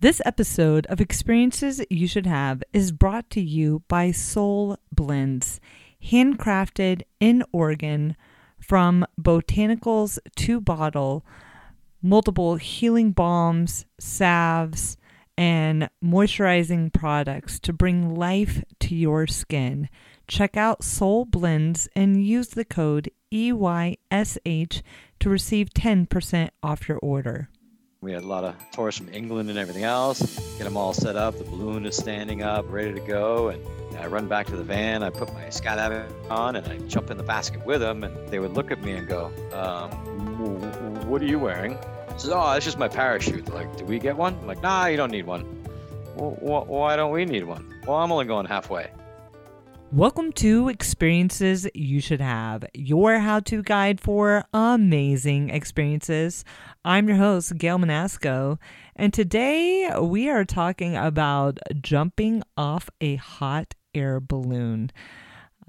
This episode of Experiences You Should Have is brought to you by Soul Blends, handcrafted in Oregon from botanicals to bottle, multiple healing balms, salves, and moisturizing products to bring life to your skin. Check out Soul Blends and use the code EYSH to receive 10% off your order. We had a lot of tourists from England and everything else. Get them all set up. The balloon is standing up, ready to go. And I run back to the van. I put my skydiving on and I jump in the basket with them. And they would look at me and go, um, What are you wearing? I said, Oh, it's just my parachute. They're like, do we get one? I'm like, Nah, you don't need one. Why don't we need one? Well, I'm only going halfway. Welcome to Experiences You Should Have, your how to guide for amazing experiences. I'm your host, Gail Manasco, and today we are talking about jumping off a hot air balloon.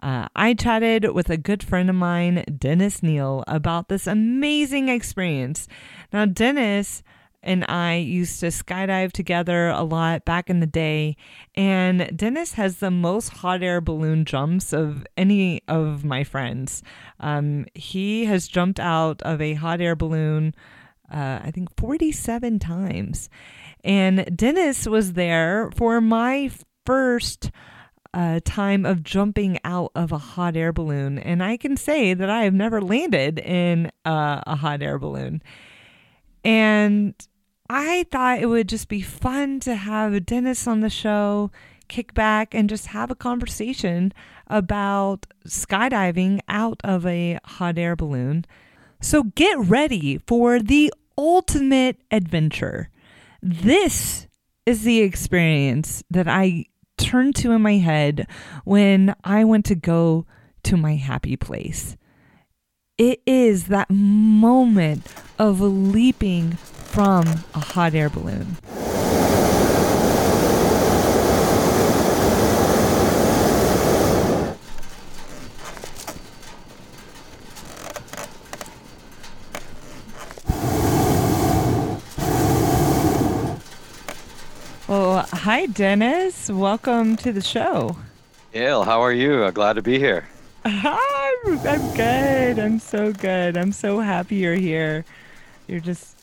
Uh, I chatted with a good friend of mine, Dennis Neal, about this amazing experience. Now, Dennis and I used to skydive together a lot back in the day. And Dennis has the most hot air balloon jumps of any of my friends. Um, he has jumped out of a hot air balloon, uh, I think, 47 times. And Dennis was there for my first uh, time of jumping out of a hot air balloon. And I can say that I have never landed in uh, a hot air balloon. And I thought it would just be fun to have Dennis on the show, kick back, and just have a conversation about skydiving out of a hot air balloon. So get ready for the ultimate adventure. This is the experience that I turned to in my head when I went to go to my happy place. It is that moment of leaping from a hot air balloon. Well, hi, Dennis. Welcome to the show. Gail, how are you? Uh, glad to be here. Hi, I'm good. I'm so good. I'm so happy you're here. You're just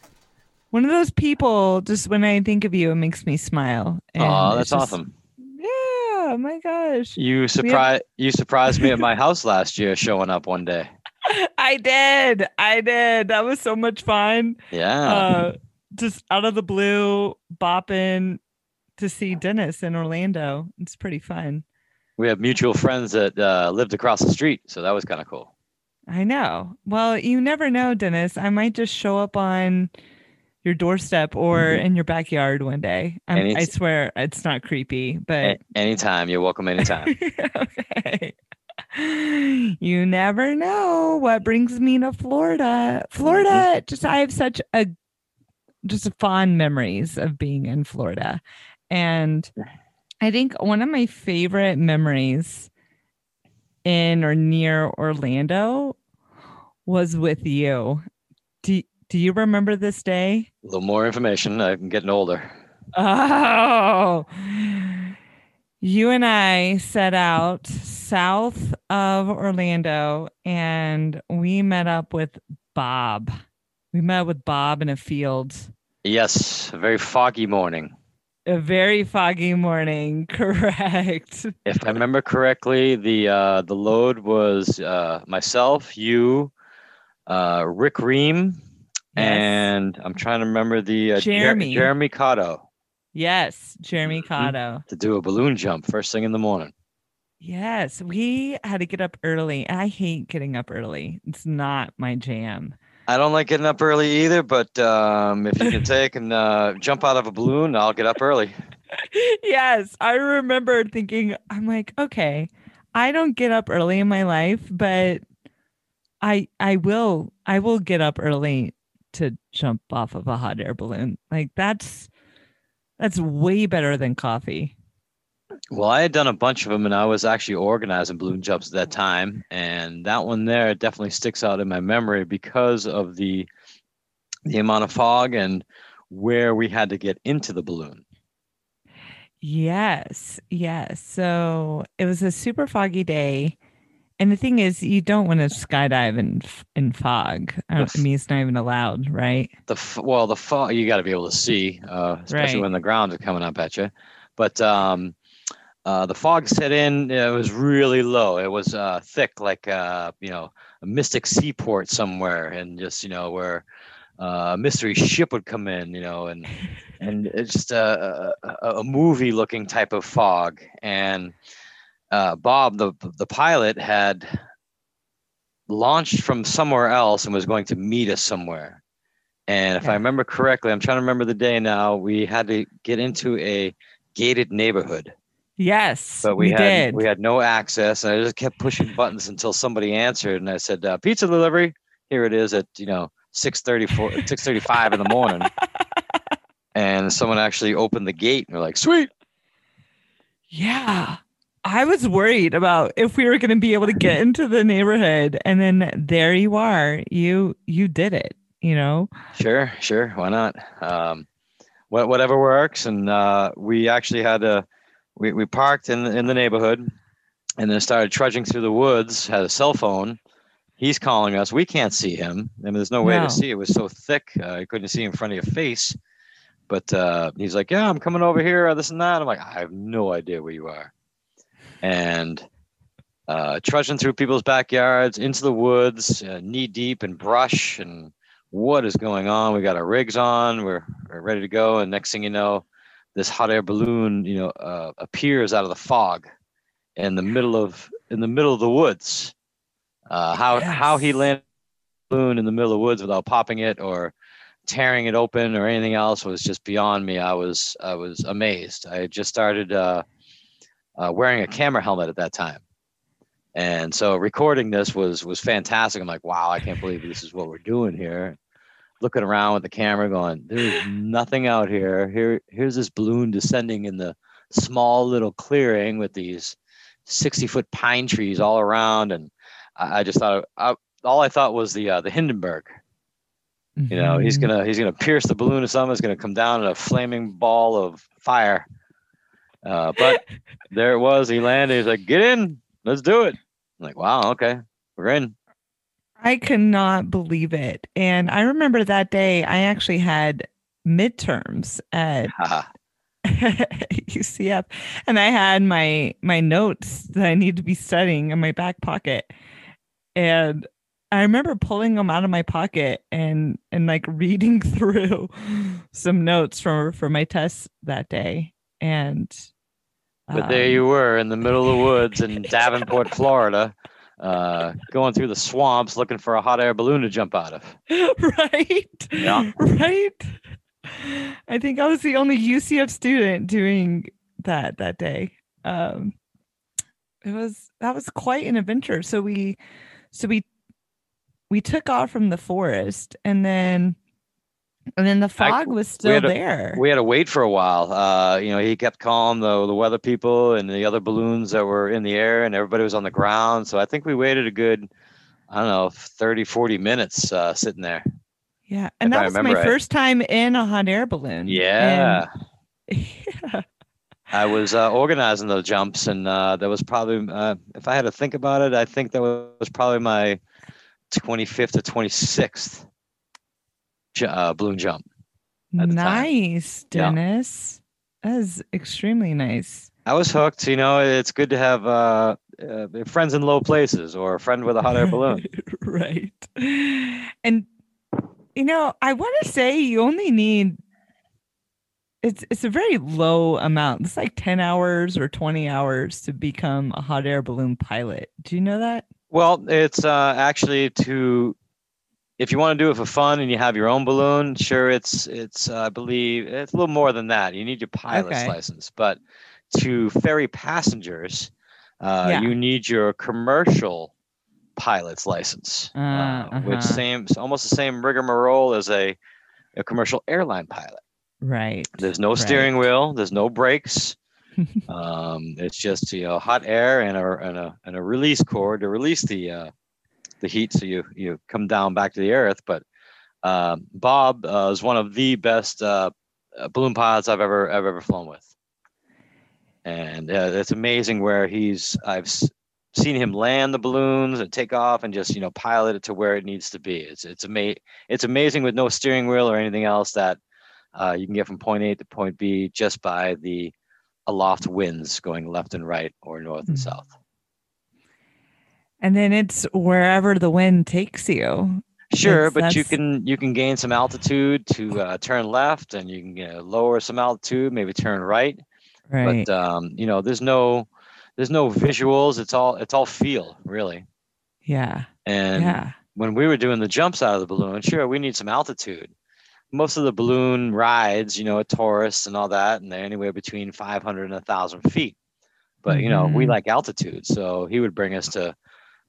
one of those people. Just when I think of you, it makes me smile. Oh, that's just, awesome. Yeah. My gosh. You surprised have... you surprised me at my house last year, showing up one day. I did. I did. That was so much fun. Yeah. Uh, just out of the blue, bopping to see Dennis in Orlando. It's pretty fun. We have mutual friends that uh, lived across the street, so that was kind of cool. I know. Well, you never know, Dennis. I might just show up on your doorstep or mm-hmm. in your backyard one day. I swear it's not creepy, but A- anytime you're welcome. Anytime. okay. You never know what brings me to Florida. Florida, mm-hmm. just I have such a just fond memories of being in Florida, and I think one of my favorite memories in or near Orlando was with you. Do, do you remember this day? A little more information. I'm getting older. Oh, you and I set out south of Orlando and we met up with Bob. We met with Bob in a field. Yes, a very foggy morning. A very foggy morning, correct. If I remember correctly, the uh, the load was uh, myself, you, uh, Rick Ream, yes. and I'm trying to remember the uh, Jeremy Jer- Jeremy Cotto. Yes, Jeremy mm-hmm. Cotto. To do a balloon jump first thing in the morning. Yes, we had to get up early. I hate getting up early. It's not my jam. I don't like getting up early either, but um, if you can take and uh, jump out of a balloon, I'll get up early. yes, I remember thinking, I'm like, okay, I don't get up early in my life, but I I will I will get up early to jump off of a hot air balloon. Like that's that's way better than coffee. Well, I had done a bunch of them and I was actually organizing balloon jumps at that time. And that one there definitely sticks out in my memory because of the the amount of fog and where we had to get into the balloon. Yes, yes. So it was a super foggy day. And the thing is, you don't want to skydive in in fog. I, f- mean, it's not even allowed, right? The well, the fog you got to be able to see, uh, especially Right. when the ground is coming up at you. But um, uh, the fog set in. It was really low. It was uh, thick, like uh, you know, a mystic seaport somewhere, and just you know where uh, a mystery ship would come in, you know, and and it's just a, a, a movie looking type of fog. And uh, Bob, the the pilot, had launched from somewhere else and was going to meet us somewhere. And if I remember correctly, I'm trying to remember the day now. We had to get into a gated neighborhood, Yes, but we, had did. we had no access. And I just kept pushing buttons until somebody answered, and I said, uh, "Pizza delivery." Here it is at you know 6:34, 6:35 in the morning. And someone actually opened the gate, and they're like, "Sweet." Yeah. I was worried about if we were going to be able to get into the neighborhood and then there you are. You you did it, you know. Sure, sure. Why not? Um, whatever works. And uh, we actually had to, we, we parked in, in the neighborhood and then started trudging through the woods, had a cell phone. He's calling us. We can't see him. I mean, there's no way No. to see. It was so thick. Uh, you couldn't see in front of your face. But uh, he's like, yeah, I'm coming over here, this and that. I'm like, I have no idea where you are. And uh, trudging through people's backyards, into the woods, uh, knee deep in brush and what is going on? We got our rigs on, we're, we're ready to go, and next thing you know, this hot air balloon, you know, uh, appears out of the fog in the middle of in the middle of the woods. Uh, how how he landed the balloon in the middle of the woods without popping it or tearing it open or anything else was just beyond me. I was I was amazed. I had just started uh, uh, wearing a camera helmet at that time. And so recording this was was fantastic. I'm like, wow, I can't believe this is what we're doing here. Looking around with the camera, going, there's nothing out here. Here, here's this balloon descending in the small little clearing with these 60 foot pine trees all around, and I, I just thought, I, all I thought was the uh, the Hindenburg. You know, he's Mhm. gonna he's gonna pierce the balloon or something. It's gonna come down in a flaming ball of fire. Uh, but there it was. He landed. He's like, "Get in, let's do it." I'm like, "Wow, okay, we're in." I cannot believe it. And I remember that day I actually had midterms at. UCF and I had my my notes that I need to be studying in my back pocket. And I remember pulling them out of my pocket and and like reading through some notes from for my tests that day. And But there um, you were in the middle of the woods in Davenport, Florida, uh, going through the swamps looking for a hot air balloon to jump out of. right? Yeah. Right? I think I was the only UCF student doing that that day. Um it was that was quite an adventure. So we so we we took off from the forest and then and then the fog was still a- there. We had to wait for a while. Uh, you know, he kept calling the the weather people and the other balloons that were in the air, and everybody was on the ground. So I think we waited a good, I don't know, 30, 40 minutes uh, sitting there. yeah. And I that was my right. first time in a hot air balloon. Yeah. And- yeah. I was uh, organizing those jumps, and uh, that was probably, uh, if I had to think about it, I think that was probably my 25th or 26th ju- uh, balloon jump. at the time. Nice, Yeah. Dennis. That is extremely nice. I was hooked. You know, it's good to have uh, uh, friends in low places or a friend with a hot air balloon. right. And you know, I want to say you only need it's it's a very low amount. It's like 10 hours or 20 hours to become a hot air balloon pilot. Do you know that? Well, it's uh, actually to if you want to do it for fun and you have your own balloon, sure, it's it's uh, I believe it's a little more than that. You need your pilot's Okay. license, but to ferry passengers, uh, Yeah. you need your commercial pilot's license, Uh, uh, which uh-huh. same almost the same rigmarole as a a commercial airline pilot. Right. There's no right. steering wheel. There's no brakes. um, it's just you know hot air and a and a and a release cord to release the uh, the heat, so you you come down back to the earth. But uh, Bob uh, is one of the best uh, balloon pilots I've ever I've ever flown with, and uh, it's amazing where he's I've s- seen him land the balloons and take off and just you know pilot it to where it needs to be. It's it's ama- it's amazing with no steering wheel or anything else that uh, you can get from point A to point B just by the aloft winds going left and right or north and Mhm. south. And then it's wherever the wind takes you. Sure, That's- but you can you can gain some altitude to uh, turn left, and you can you know, lower some altitude, maybe turn right. Right. But um, you know, there's no there's no visuals. It's all it's all feel really. yeah. And yeah. when we were doing the jumps out of the balloon, sure, we need some altitude. Most of the balloon rides, you know, at tourists and all that, and they're anywhere between 500 and 1,000 feet. But, you know, we Mhm. like altitude. So he would bring us to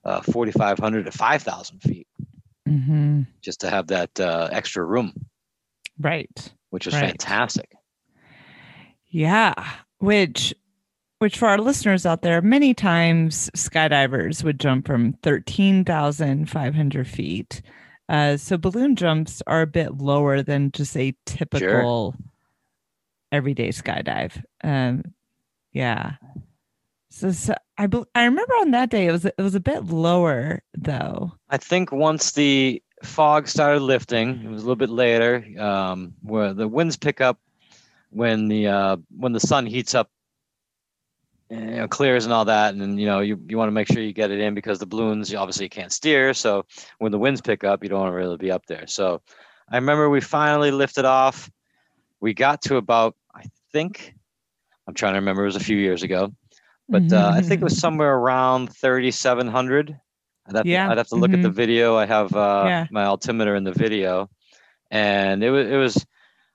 uh, 4,500 to 5,000 feet hmm just to have that uh, extra room, Right. which was Right. fantastic. Yeah. Which which for our listeners out there, many times skydivers would jump from 13,500 feet. Uh, so balloon jumps are a bit lower than just a typical everyday skydive. Um, yeah. So, so I I remember on that day it was it was a bit lower though. I think once the fog started lifting, it was a little bit later, um, where the winds pick up when the uh, when the sun heats up, and, you know, clears and all that, and you know you, you want to make sure you get it in because the balloons obviously can't steer. So when the winds pick up, you don't want to really be up there. So I remember we finally lifted off. We got to about I think I'm trying to remember. It was a few years ago, but uh, I think it was somewhere around 3,700. I'd have, Yeah, to, I'd have to look at the mhm. video. I have uh, Yeah. my altimeter in the video, and it was it was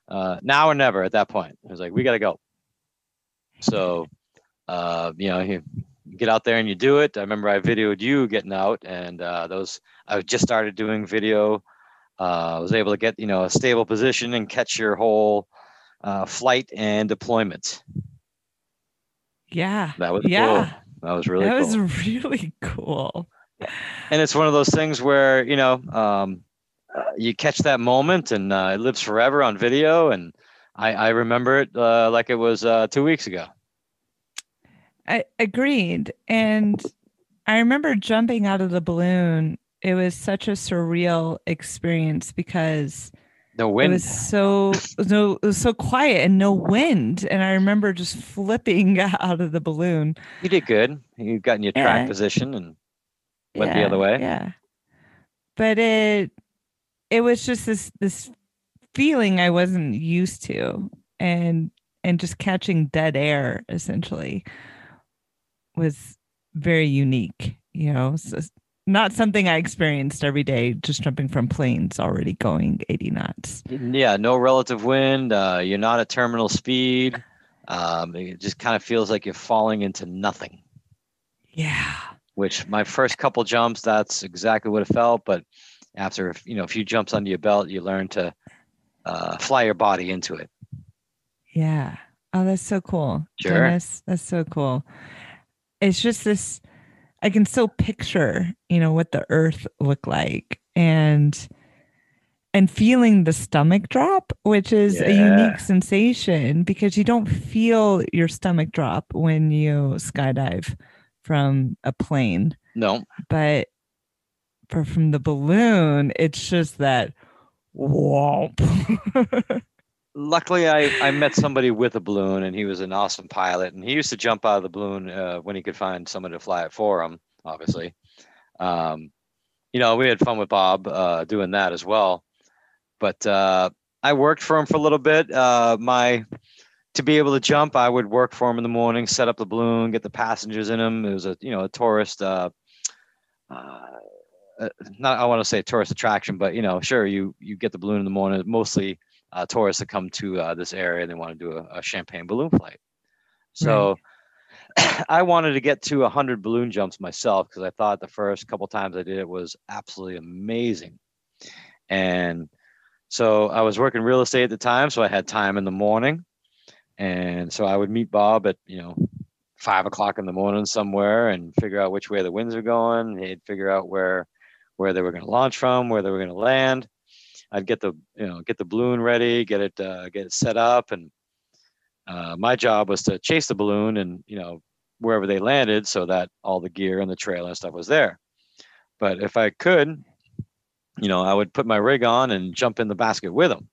uh, now or never at that point. It was like we got to go. So, uh, you know, you get out there and you do it. I remember I videoed you getting out, and uh, those I just started doing video. Uh, I was able to get you know a stable position and catch your whole uh, flight and deployment. Yeah. That was Yeah. cool. That was really that cool. was really cool. and it's one of those things where you know um, uh, you catch that moment and uh, it lives forever on video and i, I remember it uh, like it was uh, two weeks ago I agreed. And I remember jumping out of the balloon. It was such a surreal experience because no wind. it was so no it was so quiet and no wind. And I remember just flipping out of the balloon. you did good you got in your track Yeah. position and went the other way Yeah. But it it was just this this feeling I wasn't used to and and just catching dead air essentially was very unique, you know. So not something I experienced every day just jumping from planes already going 80 knots. yeah no relative wind uh, you're not at terminal speed um, it just kind of feels like you're falling into nothing Yeah. which my first couple jumps that's exactly what it felt but after you know a few jumps under your belt you learn to uh, fly your body into it Yeah. Oh, that's so cool. Sure. Dennis, that's so cool. It's just this I can still picture, you know, what the earth looked like and and feeling the stomach drop, which is a unique sensation because you don't feel your stomach drop when you skydive from a plane. no But for from the balloon, it's just that whomp. luckily I, I met somebody with a balloon and he was an awesome pilot and he used to jump out of the balloon uh, when he could find someone to fly it for him obviously. Um, you know we had fun with bob uh, doing that as well. But uh, i worked for him for a little bit. Uh, my to be able to jump i would work for him in the morning set up the balloon get the passengers in him. It was a you know a tourist uh, uh, not I want to say tourist attraction, but you know, sure, you you get the balloon in the morning. Mostly uh, tourists that come to uh, this area and they want to do a, a champagne balloon flight. So I wanted to get to 100 balloon jumps myself because I thought the first couple times I did it was absolutely amazing. And so I was working real estate at the time, so I had time in the morning. And so I would meet Bob at, you know, five o'clock in the morning somewhere and figure out which way the winds are going. He'd figure out where where they were going to launch from, where they were going to land. I'd get the you know get the balloon ready, get it uh, get it set up, and uh, my job was to chase the balloon and you know wherever they landed, so that all the gear and the trailer and stuff was there. But if I could, you know, I would put my rig on and jump in the basket with them.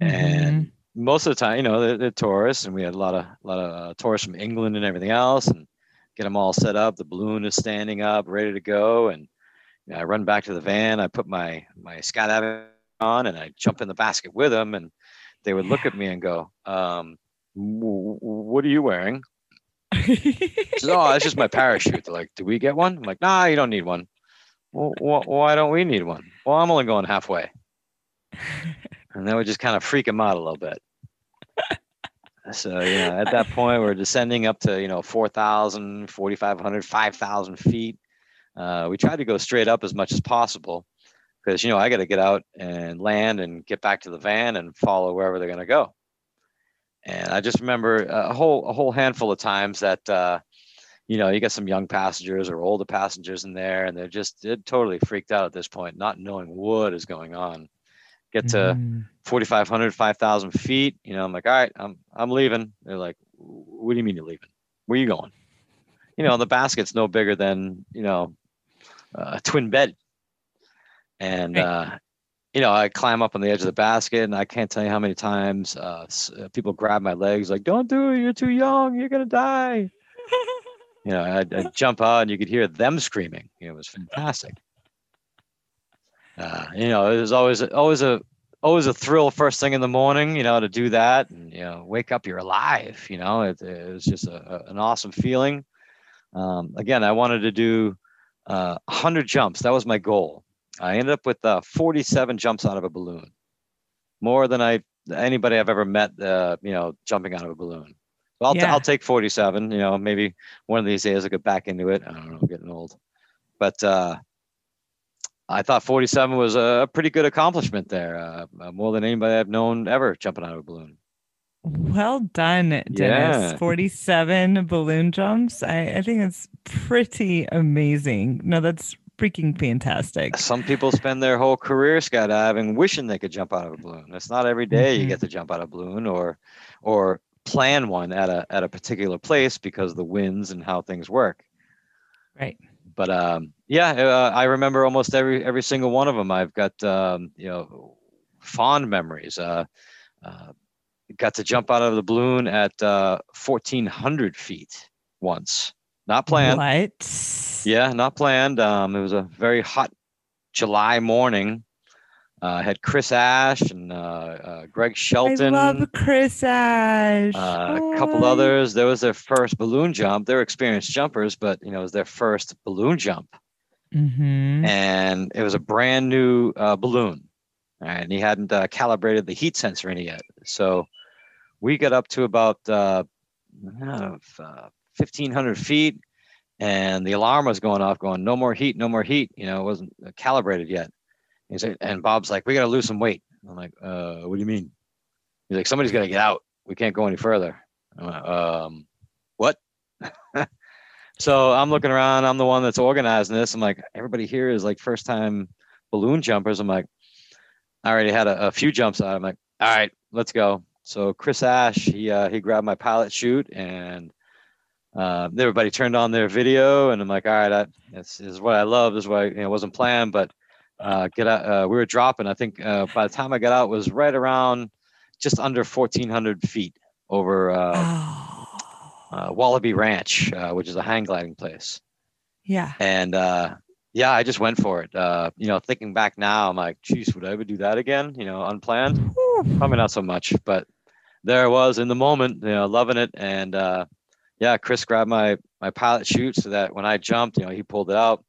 And most of the time, you know, they're, they're, tourists, and we had a lot of a lot of uh, tourists from England and everything else, and get them all set up. The balloon is standing up, ready to go, and I run back to the van. I put my my skydiving on, and I jump in the basket with them, and they would look at me and go, um, "What are you wearing?" says, "Oh, that's just my parachute." They're like, "Do we get one?" I'm like, "Nah, you don't need one." Well, wh- why don't we need one? Well, I'm only going halfway. And that would just kind of freak them out a little bit. so, you know, at that point, we're descending up to, you know, 4,000, 4,500, 5,000 feet. Uh, we tried to go straight up as much as possible because, you know, I got to get out and land and get back to the van and follow wherever they're going to go. And I just remember a whole a whole handful of times that uh, you know you got some young passengers or older passengers in there, and they're just they're totally freaked out at this point, not knowing what is going on. Get to mm. 4,500, 5,000 feet. You know, I'm like, all right, I'm I'm leaving. They're like, what do you mean you're leaving? Where are you going? You know, the basket's no bigger than you know a twin bed, and uh, you know, I climb up on the edge of the basket, and I can't tell you how many times uh, uh people grab my legs, like, "Don't do it! You're too young. You're gonna die." you know, I'd, I'd, jump out, and you could hear them screaming. You know, it was fantastic. Uh, you know, it was always always a always a thrill first thing in the morning. You know, to do that, and you know, wake up, you're alive. You know, it, it was just a, a, an awesome feeling. Um, again, I wanted to do uh, 100 jumps. That was my goal. I ended up with uh, 47 jumps out of a balloon, more than I anybody I've ever met. Uh, you know, jumping out of a balloon. So I'll, yeah. t- I'll take 47. You know, maybe one of these days I'll get back into it. I don't know, I'm getting old, but uh, I thought 47 was a pretty good accomplishment there. Uh, uh, more than anybody I've known ever jumping out of a balloon. Well done, Dennis. Yeah. 47 balloon jumps. I, I think it's pretty amazing. No, that's freaking fantastic. Some people spend their whole career skydiving wishing they could jump out of a balloon. It's not every day mm-hmm. you get to jump out of a balloon or or plan one at a at a particular place because of the winds and how things work. Right. But um, yeah, uh, I remember almost every every single one of them. I've got um, you know fond memories. Uh, uh, got to jump out of the balloon at 1400 uh, feet once. Not planned. What? Yeah, not planned. Um, it was a very hot July morning. Uh, had Chris Ash and uh, uh, Greg Shelton. I love Chris Ash. Uh, a couple others. There was their first balloon jump. They're experienced jumpers, but you know it was their first balloon jump, mm-hmm. and it was a brand new uh, balloon, and he hadn't uh, calibrated the heat sensor in it yet. So we got up to about uh, 1,500 feet, and the alarm was going off, going, "No more heat, no more heat." You know, it wasn't calibrated yet. He said, and Bob's like, "We got to lose some weight." I'm like, "Uh, what do you mean?" He's like, "Somebody's got to get out. We can't go any further." I'm like, "Um, what?" so I'm looking around. I'm the one that's organizing this. I'm like, everybody here is like first time balloon jumpers. I'm like, I already had a, a few jumps out. I'm like, all right, let's go. So Chris Ash, he uh, he grabbed my pilot chute and uh, everybody turned on their video, and I'm like, all right, I, this, is what I love. This is what I, you know, wasn't planned, but uh, get out. Uh, we were dropping. I think uh, by the time I got out, was right around just under 1,400 feet over uh, oh. Uh, Wallaby Ranch, uh, which is a hang gliding place. Yeah. And yeah, I just went for it. you know, thinking back now, I'm like, geez, would I ever do that again? You know, unplanned? Probably not so much, but there I was in the moment, you know, loving it. And yeah, Chris grabbed my my pilot chute so that when I jumped, you know, he pulled it out.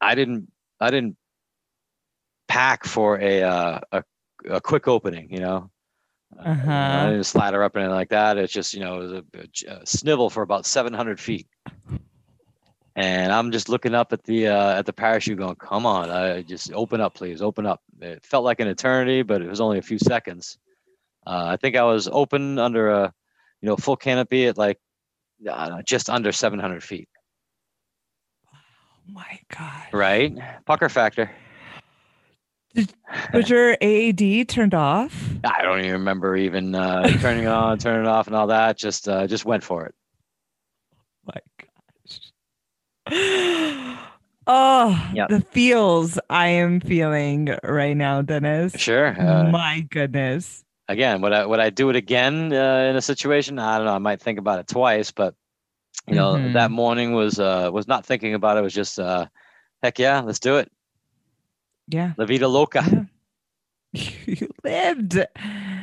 I didn't I didn't pack for a uh, a, a quick opening, you know. Uh-huh. I didn't slider up and anything like that. It's just you know it was a, a, snivel for about 700 feet, and I'm just looking up at the uh, at the parachute, going, "Come on, I just open up, please, open up." It felt like an eternity, but it was only a few seconds. Uh, I think I was open under a you know full canopy at like uh, just under 700 feet. Oh my God. Right? Pucker factor. Was your AAD turned off? I don't even remember even uh, turning it on, turning it off, and all that. Just uh, just went for it. My gosh. Oh, Yep. the feels I am feeling right now, Dennis. Sure. Uh, My goodness. again, would I would I do it again uh, in a situation? I don't know. I might think about it twice, but you know, Mhm. that morning was uh, was not thinking about it. It was just uh, heck yeah, let's do it. Yeah. La vida loca. Yeah. you lived.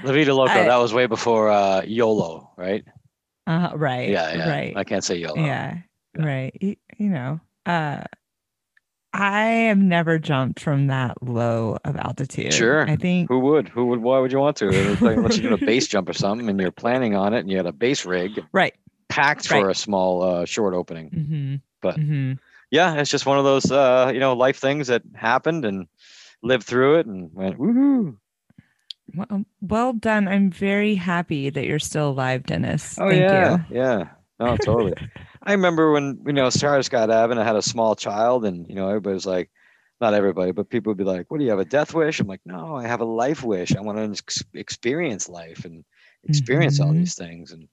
La vida loca. I- that was way before uh, YOLO, right? Uh, right. Yeah, yeah. Right. I can't say YOLO. Yeah, Yeah. right. You, know, uh, I have never jumped from that low of altitude. Sure. I think. Who would? Who would? Why would you want to? Like, unless you're doing a base jump or something, and you're planning on it, and you had a base rig Right. packed for a small uh, short opening. Mm-hmm. But- hmm Yeah, it's just one of those uh, you know life things that happened, and lived through it, and went woohoo. well, well done. I'm very happy that you're still alive, Dennis. Oh Thank yeah, you. yeah. No, totally. I remember when you know started skydiving, I had a small child, and you know everybody was like, not everybody, but people would be like, "What do you have a death wish?" I'm like, "No, I have a life wish. I want to ex- experience life and experience all Mhm. these things." And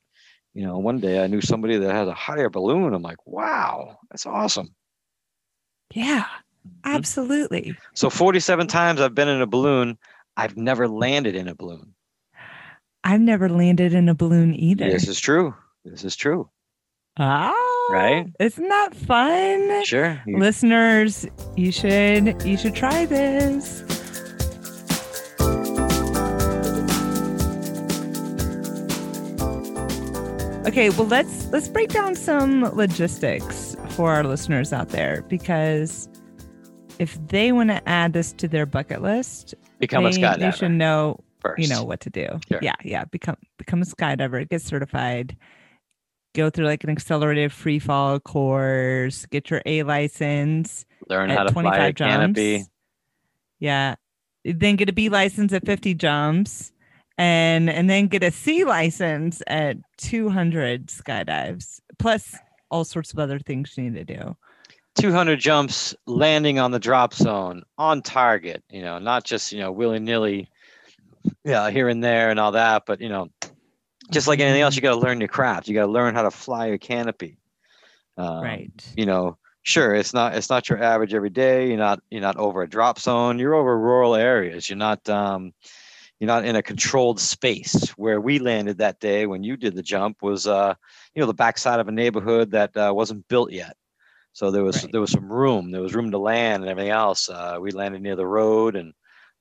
you know, one day I knew somebody that had a hot air balloon. I'm like, "Wow, that's awesome." Yeah, Mhm. absolutely. So 47 times I've been in a balloon. I've never landed in a balloon. I've never landed in a balloon either. This is true. This is true. Ah, Right? Isn't that fun? Sure. Listeners, you should you should try this. Okay, well let's let's break down some logistics for our listeners out there because if they want to add this to their bucket list, become they, a they skydiver should know first. you know what to do. Sure. Yeah, yeah. Become become a skydiver, get certified, go through like an accelerated free fall course, get your A license learn at how to fly 25 a canopy. jumps. Yeah. Then get a B license at 50 jumps and and then get a C license at 200 skydives. Plus all sorts of other things you need to do. 200 jumps landing on the drop zone on target you know not just you know willy-nilly yeah here and there and all that but you know just like anything else you got to learn your craft. You got to learn how to fly your canopy. Um, right. you know sure it's not it's not your average every day. You're not you're not over a drop zone. You're over rural areas. You're not um you're not in a controlled space. Where we landed that day when you did the jump was uh you know the backside of a neighborhood that uh, wasn't built yet. So there was Right. there was some room. There was room to land and everything else. Uh, we landed near the road and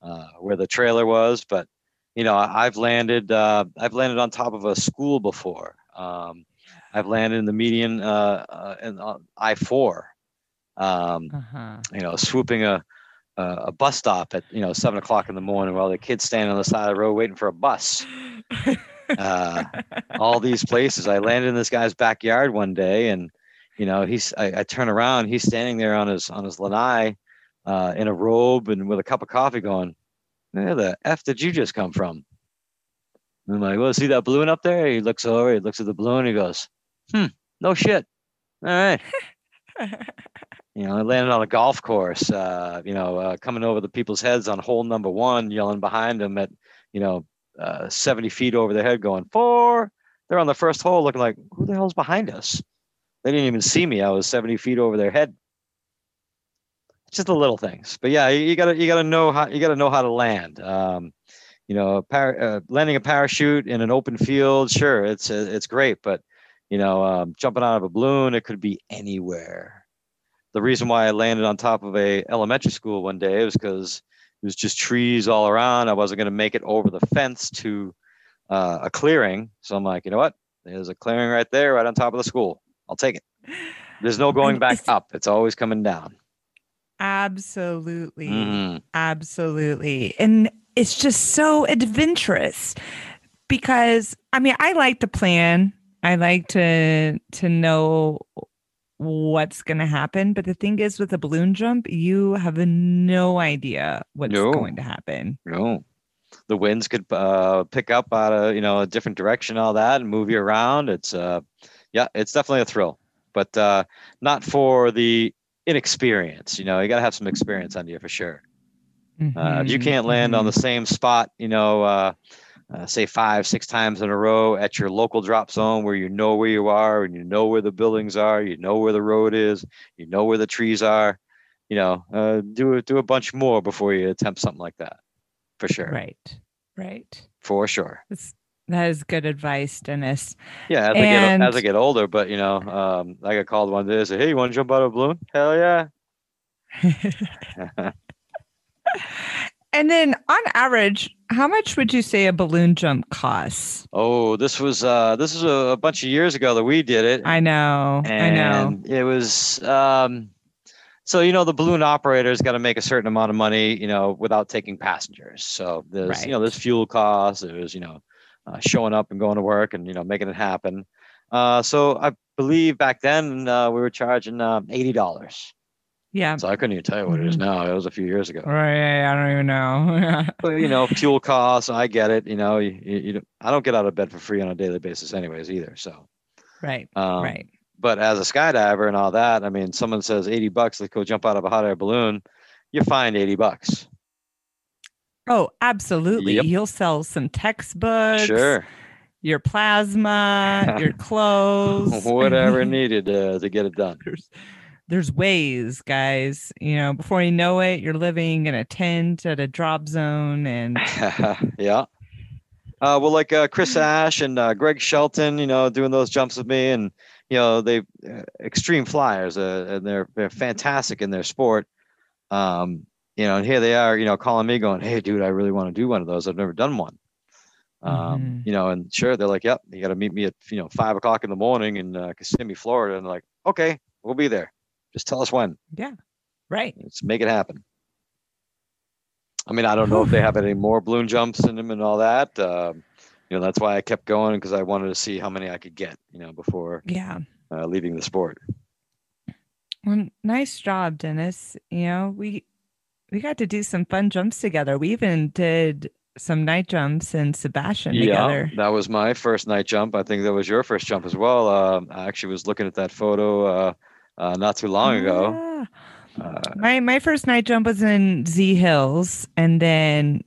uh, where the trailer was but you know I- i've landed uh, i've landed on top of a school before um, i've landed in the median uh, uh, in uh, i4 um, Uh-huh. you know, swooping a, a a bus stop at you know seven o'clock in the morning while the kids standing on the side of the road waiting for a bus. Uh, all these places. I landed in this guy's backyard one day, and you know, he's I, I turn around, he's standing there on his on his lanai, uh, in a robe and with a cup of coffee, going, "Where the f did you just come from?" And I'm like, "Well, see that balloon up there?" He looks over, he looks at the balloon, he goes, "Hmm, no shit. All right." You know, I landed on a golf course, uh, you know, uh, coming over the people's heads on hole number one, yelling behind them at, you know, uh, 70 feet over their head going, four. They're on the first hole looking like, who the hell's behind us? They didn't even see me. I was 70 feet over their head. Just the little things. But yeah, you, gotta you gotta know how you gotta know how to land. Um, you know, par- uh, landing a parachute in an open field, sure, it's uh, it's great, but you know, um, jumping out of a balloon, it could be anywhere the reason why I landed on top of a elementary school one day was because it was just trees all around. I wasn't going to make it over the fence to uh, a clearing. So I'm like, you know what? There's a clearing right there, right on top of the school. I'll take it. There's no going back up. It's always coming down. Absolutely. Mhm. Absolutely. And it's just so adventurous because I mean, I like to plan. I like to to know what's going to happen, but the thing is with a balloon jump, you have no idea what's No. going to happen. No. The winds could uh, pick up out of you know a different direction, all that, and move you around. It's uh, yeah, it's definitely a thrill, but uh, not for the inexperience. You know, you got to have some experience under you for sure. Uh, if you Mhm, can't land on mhm. the same spot, you know, uh, uh, say five, six times in a row at your local drop zone where you know where you are and you know where the buildings are, you know where the road is, you know where the trees are, you know, uh, do do a bunch more before you attempt something like that, for sure, Right. Right. for sure. That's, that is good advice, Dennis. Yeah, as I get as I get older, but you know, um, I got called one day and said, "Hey, you want to jump out of a balloon?" Hell yeah! and then on average, how much would you say a balloon jump costs? oh, this was uh, this was a, a bunch of years ago that we did it. I know. I know. it was um so you know the balloon operator's got to make a certain amount of money you know without taking passengers so there's you know there's fuel costs there's you know uh, showing up and going to work and you know making it happen uh so i believe back then uh, we were charging um, $80 Yeah. so i couldn't even tell you what it is Mhm. now it was a few years ago Right. I don't even know. but you know fuel costs i get it you know you, you, you don't- i don't get out of bed for free on a daily basis anyways either so right. um, right. but as a skydiver and all that, I mean, someone says 80 bucks, let's go jump out of a hot air balloon, You find 80 bucks. Oh, absolutely. Yep. You'll sell some textbooks, Sure. your plasma, your clothes, Whatever needed uh, to get it done. there's there's ways, guys. You know, before you know it, you're living in a tent at a drop zone, and yeah. Uh, well, like uh, Chris Ash and uh, Greg Shelton, you know, doing those jumps with me, and you know, they uh, extreme flyers, uh, and they're they're fantastic in their sport. Um, you know, and here they are, you know, calling me, going, "Hey, dude, I really want to do one of those. I've never done one." Um, Mhm. you know, and sure, they're like, "Yep, you got to meet me at you know five o'clock in the morning in uh, Kissimmee, Florida," and like, "Okay, we'll be there. Just tell us when. Yeah. Right. Let's make it happen." I mean, I don't know if they have any more balloon jumps in them and all that. Um, you know, that's why I kept going because I wanted to see how many I could get, you know, before Yeah. uh, leaving the sport. Well, nice job, Dennis. You know, we we got to do some fun jumps together. We even did some night jumps in Sebastian together. that was my first night jump. I think that was your first jump as well. Um, I actually was looking at that photo uh, uh, not too long ago. Ah. Uh, My my first night jump was in Z Hills, and then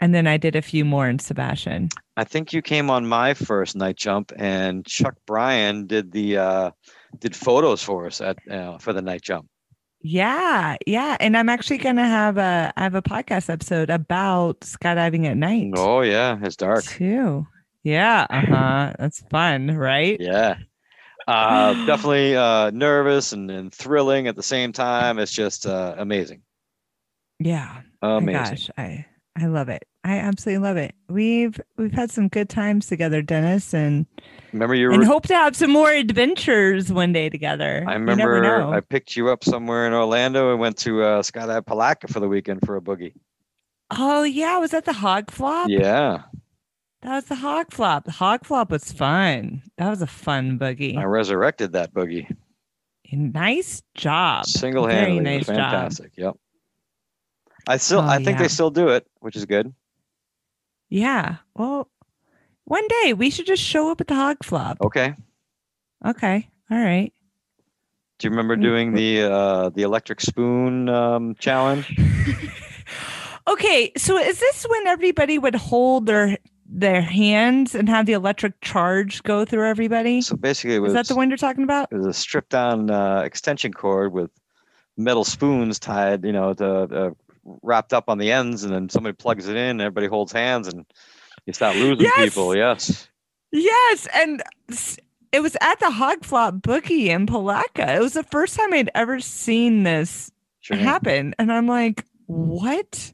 and then I did a few more in Sebastian. I think you came on my first night jump, and Chuck Bryan did the uh, did photos for us at uh, for the night jump. Yeah, yeah, and I'm actually gonna have a I have a podcast episode about skydiving at night Oh yeah, it's dark. too. Yeah, uh huh. That's fun, right? Yeah. Uh, definitely uh, nervous and, and thrilling at the same time. It's just uh, amazing. Yeah. My Amazing. gosh, I I love it. I absolutely love it. We've we've had some good times together, Dennis, and Remember you and hope to have some more adventures one day together. I remember. I picked you up somewhere in Orlando and went to uh, Skydive Palatka for the weekend for a boogie. Oh yeah, was that the hog flop? Yeah, That was the hog flop. The hog flop was fun. That was a fun boogie. I resurrected that boogie Nice job. single handedly. Nice job. fantastic. Yep. I still, Oh, I think yeah. they still do it, which is good. Yeah. Well, one day we should just show up at the hog flop. Okay. Okay. All right. Do you remember Mm, doing the uh, the electric spoon um, challenge? okay. So is this when everybody would hold their their hands and have the electric charge go through everybody? So basically, it was Is that the one you're talking about? it was a stripped down uh, extension cord with metal spoons tied, you know, to, uh, wrapped up on the ends, and then somebody plugs it in. Everybody holds hands, and you start losing Yes! people. Yes. Yes, and it was at the hog flop boogie in Palatka. It was the first time I'd ever seen this Sure. happen, and I'm like, what?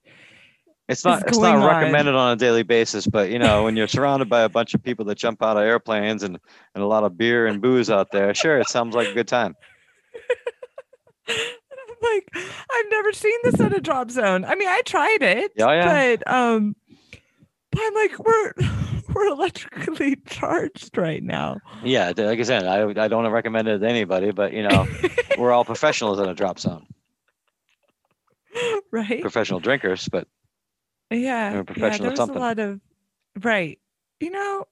It's not it's not going on? recommended on a daily basis, but you know, when you're surrounded by a bunch of people that jump out of airplanes and and a lot of beer and booze out there, sure, it sounds like a good time. Like, I've never seen this at a drop zone. I mean, I tried it, Yeah, yeah. but um, but I'm like, we're we're electrically charged right now. Yeah, like I said, I I don't recommend it to anybody, but you know, we're all professionals in a drop zone, right? professional drinkers, but Yeah, yeah. professional There at was a lot of right. You know,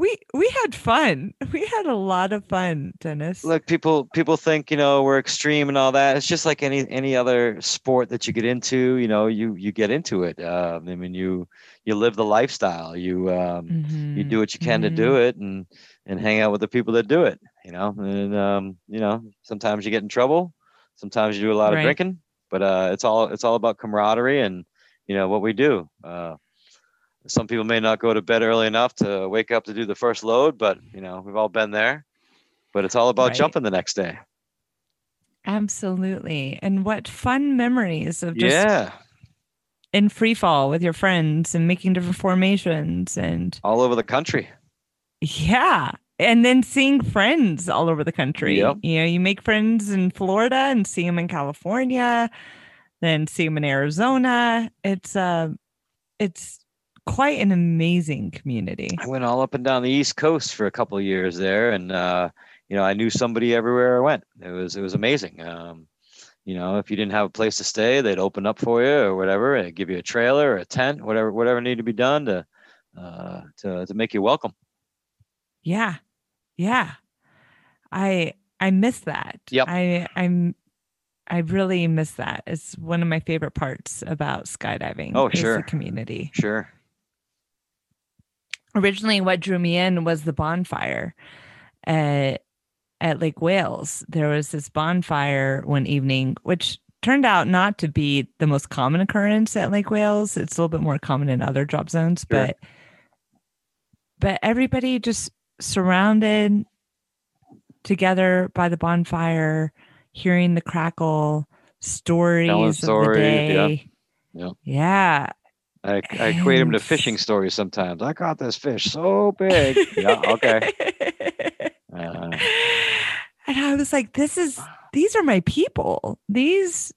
we we had fun. We had a lot of fun, Dennis. Look, people people think you know we're extreme and all that. It's just like any any other sport that you get into. You know, you you get into it. Um, I mean, you you live the lifestyle. You um, Mhm, you do what you can mhm. to do it, and and hang out with the people that do it. You know, and um, you know sometimes you get in trouble. Sometimes you do a lot Right. of drinking, but uh, it's all it's all about camaraderie and you know what we do. Uh, some people may not go to bed early enough to wake up to do the first load, but you know we've all been there. But it's all about Right. jumping the next day. Absolutely. And what fun memories of just yeah, in free fall with your friends and making different formations and all over the country. yeah. And then seeing friends all over the country. Yep. You know, you make friends in Florida and see them in California, then see them in Arizona. It's uh it's quite an amazing community. I went all up and down the East Coast for a couple of years there, and uh, you know I knew somebody everywhere I went. It was it was amazing. Um, you know, if you didn't have a place to stay, they'd open up for you or whatever, and give you a trailer or a tent, whatever whatever needed to be done to uh, to to make you welcome. Yeah. Yeah. I I miss that. Yep. I I'm I really miss that. It's one of my favorite parts about skydiving. Oh, sure. The community. Sure. Originally what drew me in was the bonfire at at Lake Wales. There was this bonfire one evening, which turned out not to be the most common occurrence at Lake Wales. It's a little bit more common in other drop zones, Sure. but but everybody just surrounded together by the bonfire, hearing the crackle, stories of stories, the yeah. day. Yeah. Yeah. I, I equate them to fishing stories sometimes. I caught this fish so big. yeah. Okay. Uh, and I was like, this is these are my people. These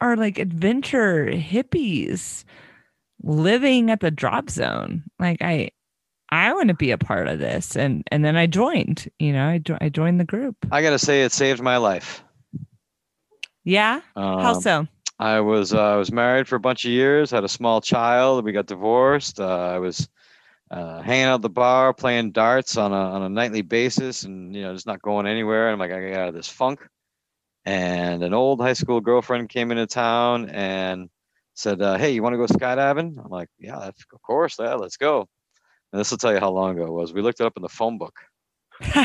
are like adventure hippies living at the drop zone. Like I I want to be a part of this. And and then I joined, you know, I, jo- I joined the group. I gotta say, it saved my life. Yeah. How Um, so? I was uh, I was married for a bunch of years, had a small child. We got divorced. Uh, I was uh, hanging out at the bar, playing darts on a on a nightly basis, and you know just not going anywhere. I'm like, I got out of this funk. And an old high school girlfriend came into town and said, uh, "Hey, you want to go skydiving?" I'm like, "Yeah, of course. Yeah, let's go." And this will tell you how long ago it was. We looked it up in the phone book and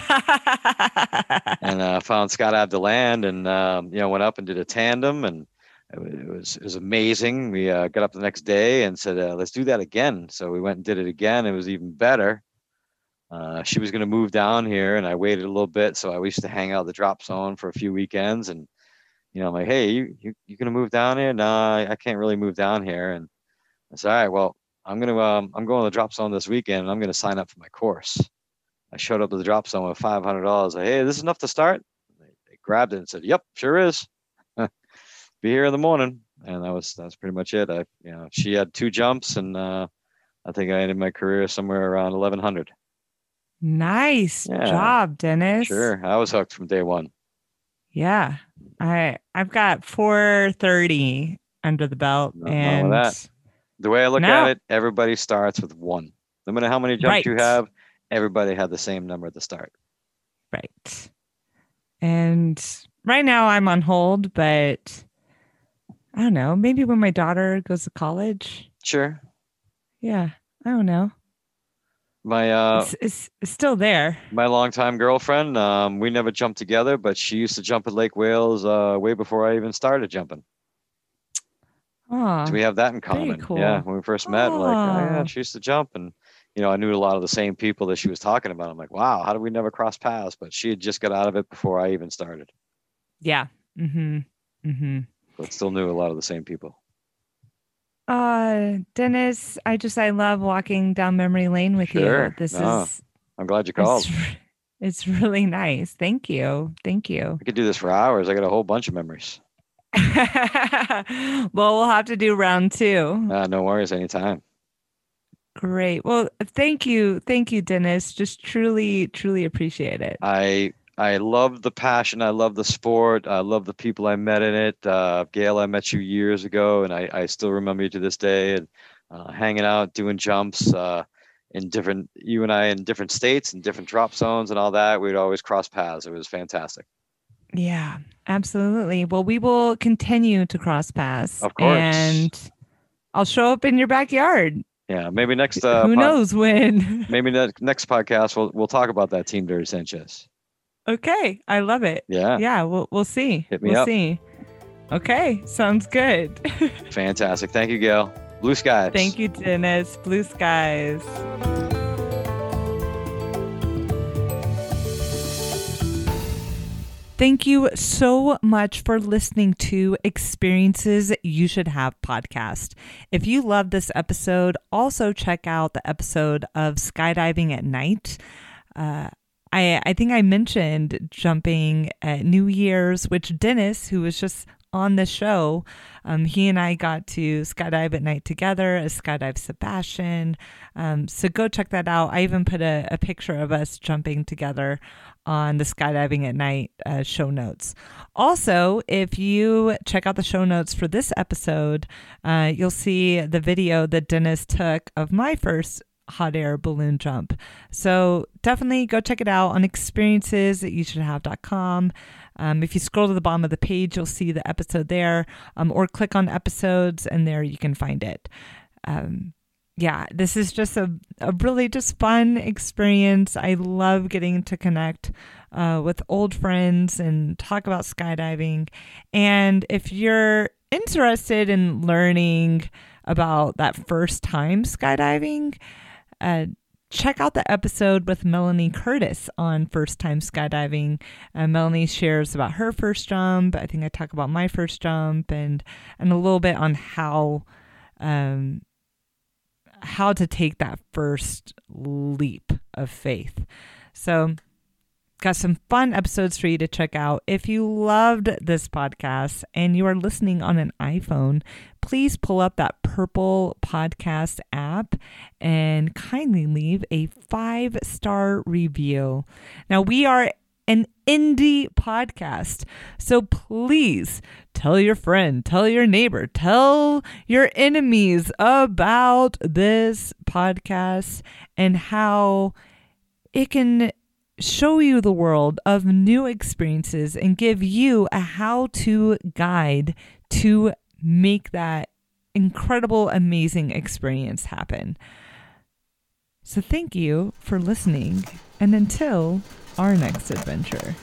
uh, found Skydive DeLand and um, you know went up and did a tandem and it was it was amazing. We uh, got up the next day and said uh, let's do that again. So we went and did it again. It was even better. Uh, she was going to move down here and I waited a little bit. So I used to hang out the drop zone for a few weekends and you know I'm like hey you you, you going to move down here? No, I, I can't really move down here. And I said all right well I'm gonna um, I'm going to the drop zone this weekend and I'm going to sign up for my course. I showed up to the drop zone with five hundred dollars. Like, hey, this is enough to start. They, they grabbed it and said, "Yep, sure is." Be here in the morning, and that was that's pretty much it. I, you know, she had two jumps, and uh, I think I ended my career somewhere around eleven hundred. nice Yeah. job, Dennis. Sure, I was hooked from day one. Yeah. I I've got 430 under the belt and that. The way I look No. at it, everybody starts with one. No matter how many jumps you have, everybody had the same number at the start. right. And right now I'm on hold, but I don't know, maybe when my daughter goes to college. Sure. Yeah, I don't know. My uh, it's, it's, it's still there. my longtime girlfriend. Um, we never jumped together, but she used to jump at Lake Wales uh, way before I even started jumping. Oh, So we have that in common. cool. Yeah, when we first met, like, oh, yeah, she used to jump, and you know, I knew a lot of the same people that she was talking about. I'm like, wow, how did we never cross paths? But she had just got out of it before I even started, yeah. Mm-hmm. Mm-hmm. But still knew a lot of the same people. Uh, Dennis, I just I love walking down memory lane with Sure. you. This No, is I'm glad you called. it's, it's really nice. Thank you. Thank you. I could do this for hours. I got a whole bunch of memories. well, we'll have to do round two. Uh, no worries, anytime. Great. Well, thank you. Thank you, Dennis. Just truly, truly appreciate it. I I love the passion. I love the sport. I love the people I met in it. Uh, Gail, I met you years ago, and I, I still remember you to this day. And uh, hanging out, doing jumps. Uh, in different you and I in different states and different drop zones and all that. We'd always cross paths. It was fantastic. Yeah, absolutely. Well, we will continue to cross paths. Of course. And I'll show up in your backyard. Yeah, maybe next. Uh, Who pod- knows when? Maybe ne- next podcast we'll we'll talk about that team, Dirty Sanchez. Okay, I love it. Yeah, Yeah, we'll we'll see. Hit me we'll up. see. Okay, sounds good. fantastic. Thank you, Gail. Blue skies. Thank you, Dennis. Blue skies. Thank you so much for listening to Experiences You Should Have podcast. If you love this episode, also check out the episode of Skydiving at Night. Uh, I, I think I mentioned jumping at New Year's, which Dennis, who was just on the show, um, he and I got to skydive at night together as Skydive Sebastian. Um, so go check that out. I even put a, a picture of us jumping together on the skydiving at night uh, show notes. Also, if you check out the show notes for this episode, uh, you'll see the video that Dennis took of my first hot air balloon jump. So definitely go check it out on experiences that you should have.com. Um, if you scroll to the bottom of the page, you'll see the episode there, um, or click on episodes, and there you can find it. Um, yeah, this is just a, a really just fun experience. I love getting to connect uh, with old friends and talk about skydiving. And if you're interested in learning about that first time skydiving, uh, check out the episode with Melanie Curtis on first time skydiving. Uh, Melanie shares about her first jump. I think I talk about my first jump and and a little bit on how um, how to take that first leap of faith. So, got some fun episodes for you to check out. If you loved this podcast and you are listening on an iPhone, please pull up that purple podcast app and kindly leave a five star review. Now, we are an indie podcast. So please tell your friend, tell your neighbor, tell your enemies about this podcast and how it can show you the world of new experiences and give you a how to guide to make that incredible, amazing experience happen. So, thank you for listening, and until our next adventure.